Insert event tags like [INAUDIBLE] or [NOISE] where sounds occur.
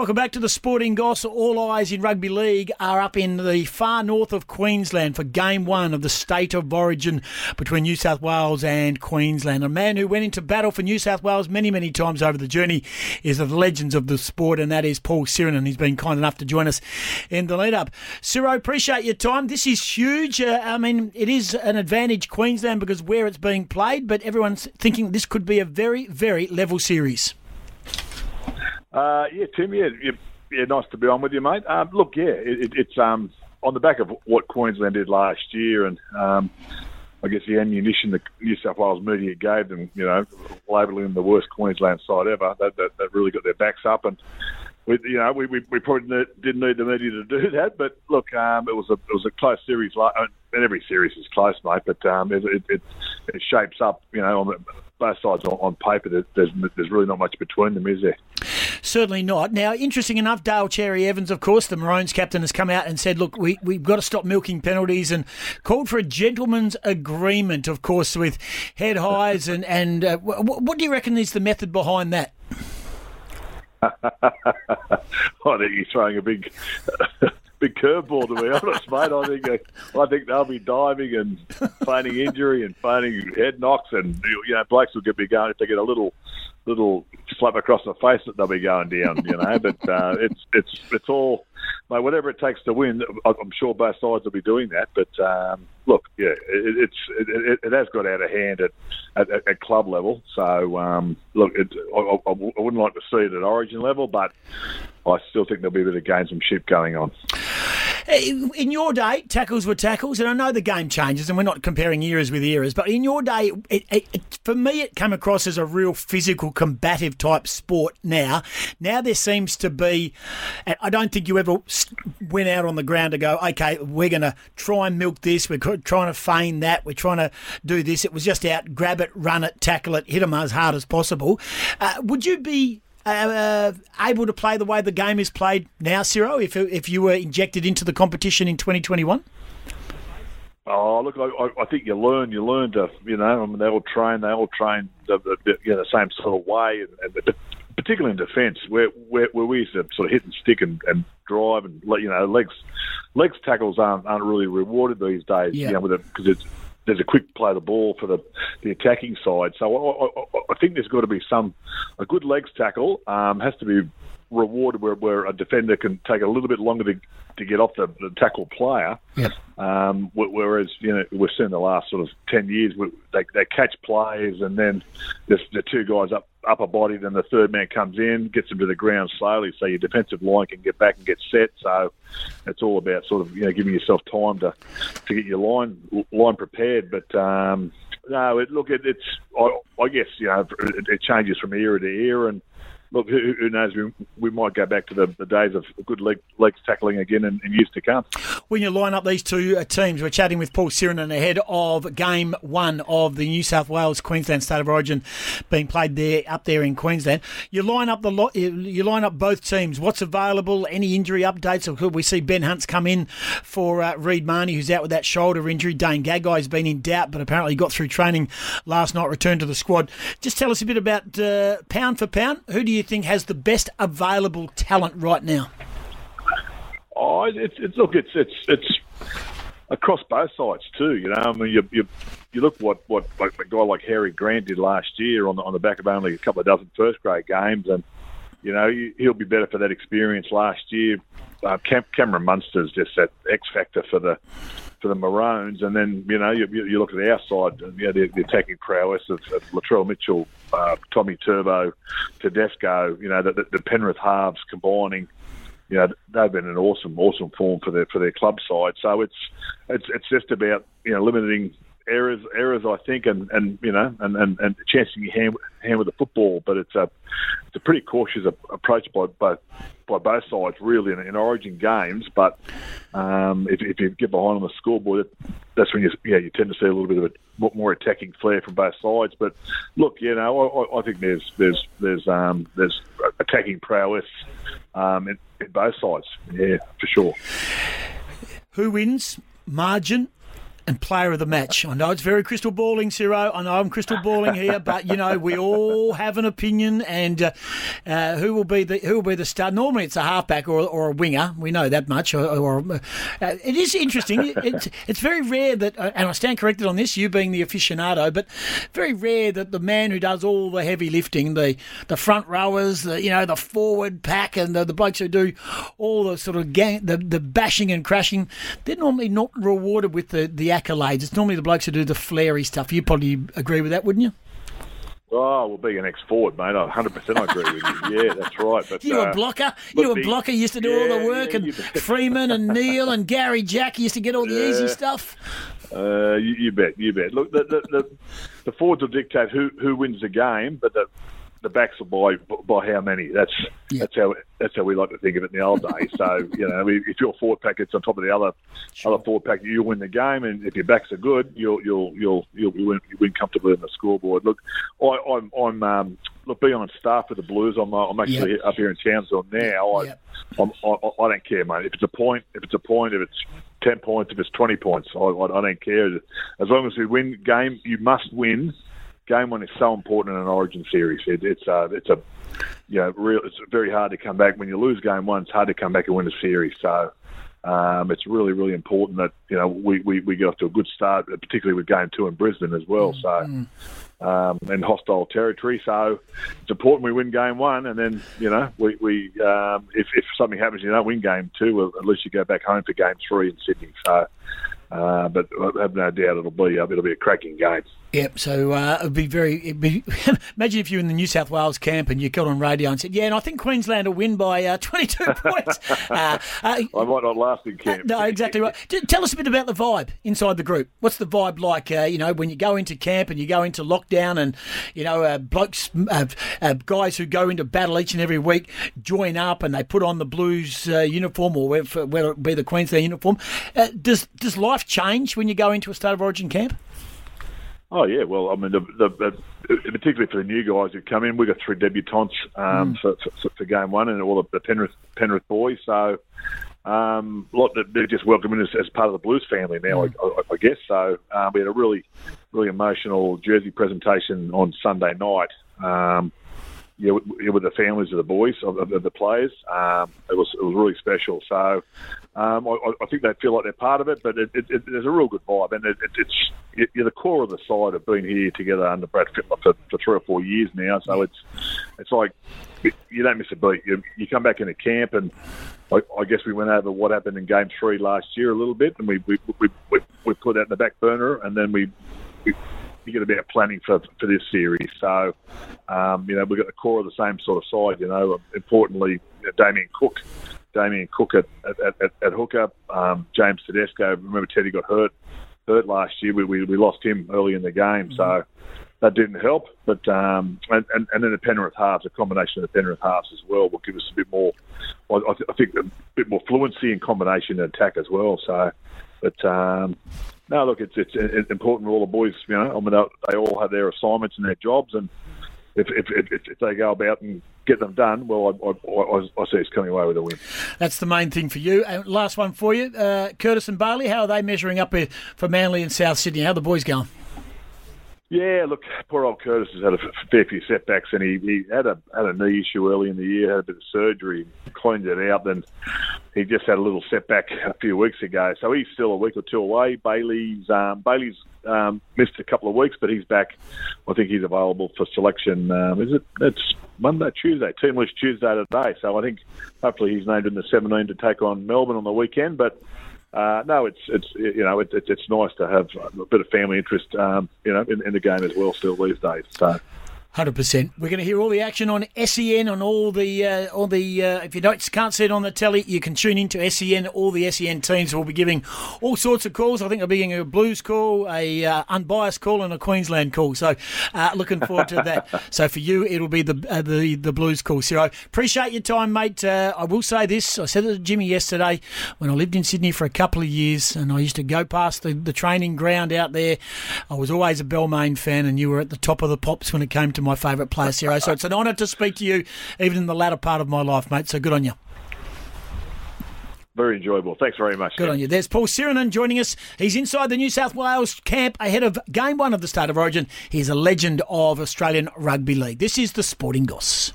Welcome back to the Sporting Goss. All eyes in rugby league are up in the far north of Queensland for game one of the State of Origin between New South Wales and Queensland. A man who went into battle for New South Wales many, many times over the journey is the legends of the sport, and that is Paul Sironen. He's been kind enough to join us in the lead up. Ciro, appreciate your time. This is huge. Uh, I mean, it is an advantage Queensland because where it's being played, but everyone's thinking this could be a very, very level series. Uh, yeah, Tim. Yeah, yeah, yeah, nice to be on with you, mate. Um, look, yeah, it, it's um, on the back of what Queensland did last year, and um, I guess the ammunition the New South Wales media gave them, you know, labelling them the worst Queensland side ever. That, that, that really got their backs up, and we, you know, we, we, we probably didn't need the media to do that. But look, um, it was a it was a close series. And every series is close, mate. But um, it, it, it shapes up, you know, on the, both sides on, on paper. There's there's really not much between them, is there? Certainly not. Now, interesting enough, Daly Cherry Evans, of course, the Maroons captain, has come out and said, look, we, we've got to stop milking penalties and called for a gentleman's agreement, of course, with head highs. And, and uh, what, what do you reckon is the method behind that? I think he's throwing a big big curveball to be honest, mate. I think I think they'll be diving and feigning injury and feigning head knocks, and you know blokes will get be going if they get a little little slap across the face that they'll be going down. You know, but uh, it's it's it's all mate, whatever it takes to win. I'm sure both sides will be doing that. But um, look, yeah, it, it's it, it, has got out of hand at at, at club level. So um, look, it, I, I, wouldn't like to see it at Origin level, but I still think there'll be a bit of gamesmanship going on. In your day, tackles were tackles, and I know the game changes, and we're not comparing eras with eras, but in your day, it, it, for me, it came across as a real physical, combative type sport now. Now there seems to be, I don't think you ever went out on the ground to go, okay, we're going to try and milk this, we're trying to feign that, we're trying to do this. It was just out, grab it, run it, tackle it, hit them as hard as possible. Uh, would you be uh, able to play the way the game is played now, Ciro, if, if you were injected into the competition in 2021? Oh, look, I, I think you learn. You learn to, you know, I mean, they all train. They all train the, the, you know, the same sort of way, and, and particularly in defence, where, where where we used to sort of hit and stick and, and drive, and you know, legs legs tackles aren't aren't really rewarded these days. Yeah. You know, because it's there's a quick play the ball for the, the attacking side. So I, I, I think there's got to be some a good legs tackle um, has to be rewarded where, where a defender can take a little bit longer to, to get off the, the tackle player. Yes. Um, whereas you know we've seen the last sort of ten years they, they catch plays and then there's the two guys up upper body, then the third man comes in, gets them to the ground slowly, so your defensive line can get back and get set. So it's all about sort of you know giving yourself time to to get your line line prepared. But um, no, it, look, it, it's I, I guess you know it, it changes from era to era, and look, who, who knows? We, we might go back to the, the days of good leg, legs tackling again in, in, years to come. When you line up these two uh, teams, we're chatting with Paul Sironen ahead of game one of the New South Wales Queensland State of Origin being played there up there in Queensland. You line up the you line up both teams. What's available? Any injury updates? Or could we see Ben Hunt's come in for uh, Reed Mahoney, who's out with that shoulder injury? Dane Gagai's been in doubt, but apparently got through training last night. Returned to the squad. Just tell us a bit about uh, pound for pound. Who do you you think has the best available talent right now? Oh, it's, it's look, it's it's it's across both sides too. You know, I mean, you you, you look what what like a guy like Harry Grant did last year on the, on the back of only a couple of dozen first grade games, and you know he'll be better for that experience last year. Uh, Cam- Cameron Munster's just that X factor for the for the Maroons, and then you know you, you look at our side, you know, the, the attacking prowess of, of Latrell Mitchell, uh, Tommy Turbo, Tedesco, you know the, the, the Penrith halves combining you know they've been an awesome, awesome form for their for their club side. So it's it's it's just about you know limiting errors, errors, I think, and, and you know, and, and, and chancing your hand, hand with the football. But it's a it's a pretty cautious approach by both by both sides, really, in, in Origin games. But um, if, if you get behind on the scoreboard, that's when you yeah you tend to see a little bit of a more attacking flair from both sides. But look, you know, I, I think there's there's there's um, there's attacking prowess um, in, in both sides. Yeah, for sure. Who wins? Margin and player of the match. I know it's very crystal balling, Ciro. I know I'm crystal balling here, but you know we all have an opinion, and uh, uh, who will be the who will be the star? Normally, it's a halfback or, or a winger. We know that much. Or, or uh, it is interesting. it's it's very rare that, uh, and I stand corrected on this. You being the aficionado, but very rare that the man who does all the heavy lifting, the the front rowers, the you know the forward pack, and the, the blokes who do all the sort of gang, the the bashing and crashing, they're normally not rewarded with the the accolades. It's normally the blokes who do the flary stuff. You probably agree with that, wouldn't you? Oh, well, being an ex-forward, mate, I 100% I agree with you. Yeah, that's right. But you were a blocker. You were a blocker. used to do yeah, all the work, yeah, and Freeman and Neil and Gary Jack used to get all the yeah. easy stuff. Uh, you, you, bet, you bet. Look, the, the, the, the forwards will dictate who, who wins the game, but the the backs will by by how many. That's yeah. that's how that's how we like to think of it in the old days. so [LAUGHS] you know, if your forward pack gets on top of the other sure. other forward pack, you'll win the game, and if your backs are good, you'll you'll you'll you'll win, you win comfortably on the scoreboard. Look, I, I'm I'm um, look being on staff with the Blues. I'm uh, I'm actually yep. up here in Townsville now. Yep. I, I'm, I I don't care, mate. If it's a point, if it's a point, if it's ten points, if it's twenty points, I, I, I don't care. As long as we win game, you must win game one is so important in an Origin series. It, it's a, uh, it's a, you know, real. It's very hard to come back when you lose game one. It's hard to come back and win a series. So. Um, it's really, really important that you know we, we, we get off to a good start, particularly with game two in Brisbane as well. So, mm-hmm. um, and hostile territory. So it's important we win game one, and then you know we, we um, if, if something happens, you don't win game two, well, at least you go back home for game three in Sydney. So, uh, but I have no doubt it'll be uh, it'll be a cracking game. Yep. So uh, it'd be very. It'd be, [LAUGHS] imagine if you were in the New South Wales camp and you got on radio and said, "Yeah, and I think Queensland will win by uh, [LAUGHS] 22 [LAUGHS] points." Uh, uh, I might not last in camp. no, exactly right. Tell us a bit about the vibe inside the group. What's the vibe like? Uh, you know, when you go into camp and you go into lockdown, and you know, blokes, guys who go into battle each and every week join up and they put on the Blues uniform or whether it be the Queensland uniform. does does life change when you go into a state of origin camp? Oh yeah, well, I mean, the, the, the, particularly for the new guys who come in, we've got three debutants um, mm. for, for, for, game one, and all the Penrith Penrith boys. So, um, lot they're just welcoming us as part of the Blues family now, mm. I, I, guess. So, um, we had a really, really emotional jersey presentation on Sunday night. Um, yeah, with, with, the families of the boys of, of the players, um, it was it was really special. So um, I, I, think they feel like they're part of it, but it, it, it, there's a real good vibe, and it's you're the core of the side of being here together under Brad Fittler for, for three or four years now. So it's it's like you don't miss a beat. You, you come back into camp, and I, I, guess we went over what happened in Game Three last year a little bit, and we we we, we, we put that in the back burner, and then we. we get about planning for for this series. So, um, you know, we've got the core of the same sort of side. You know, importantly, Damien Cook, Damien Cook at at, at, at hooker, um, James Tedesco. Remember, Teddy got hurt hurt last year. We we, we lost him early in the game, mm-hmm. so that didn't help. But um, and, and and then the Penrith halves, a combination of the Penrith halves as well, will give us a bit more. I, I think a bit more fluency and combination and attack as well. So, but um, no, look, it's, it's, it's important for all the boys. You know, I mean, they all have their assignments and their jobs, and if if, if, if they go about and get them done, well, I, I, I, see it's coming away with a win. That's the main thing for you. And last one for you, uh, Curtis and Bailey. How are they measuring up for Manly and South Sydney? How are the boys going? Yeah, look, poor old Curtis has had a fair few setbacks, and he, he had a had a knee issue early in the year, had a bit of surgery, cleaned it out, then he just had a little setback a few weeks ago. So he's still a week or two away. Bailey's um, Bailey's um, missed a couple of weeks, but he's back. I think he's available for selection. Um, is it? It's Monday, Tuesday, team list Tuesday today. So I think hopefully he's named in the 17 to take on Melbourne on the weekend, but uh, no, it's it's you know it's it's nice to have a bit of family interest, um, you know, in, in, the game as well. Still these days, so. Hundred percent. We're going to hear all the action on SEN on all the uh, all the. Uh, if you don't can't see it on the telly, you can tune into SEN. All the SEN teams will be giving all sorts of calls. I think they'll be giving a Blues call, a uh, unbiased call, and a Queensland call. So, uh, looking forward to that. [LAUGHS] so for you, it'll be the uh, the the Blues call. So, I appreciate your time, mate. Uh, I will say this. I said it to Jimmy yesterday when I lived in Sydney for a couple of years, and I used to go past the, the training ground out there. I was always a Balmain fan, and you were at the top of the pops when it came to to my favourite player, Ciro. So it's an honour to speak to you, even in the latter part of my life, mate. So good on you. Very enjoyable. Thanks very much. Good Ken. on you. There's Paul Sironen joining us. He's inside the New South Wales camp ahead of game one of the State of Origin. He's a legend of Australian Rugby League. This is the Sporting Goss.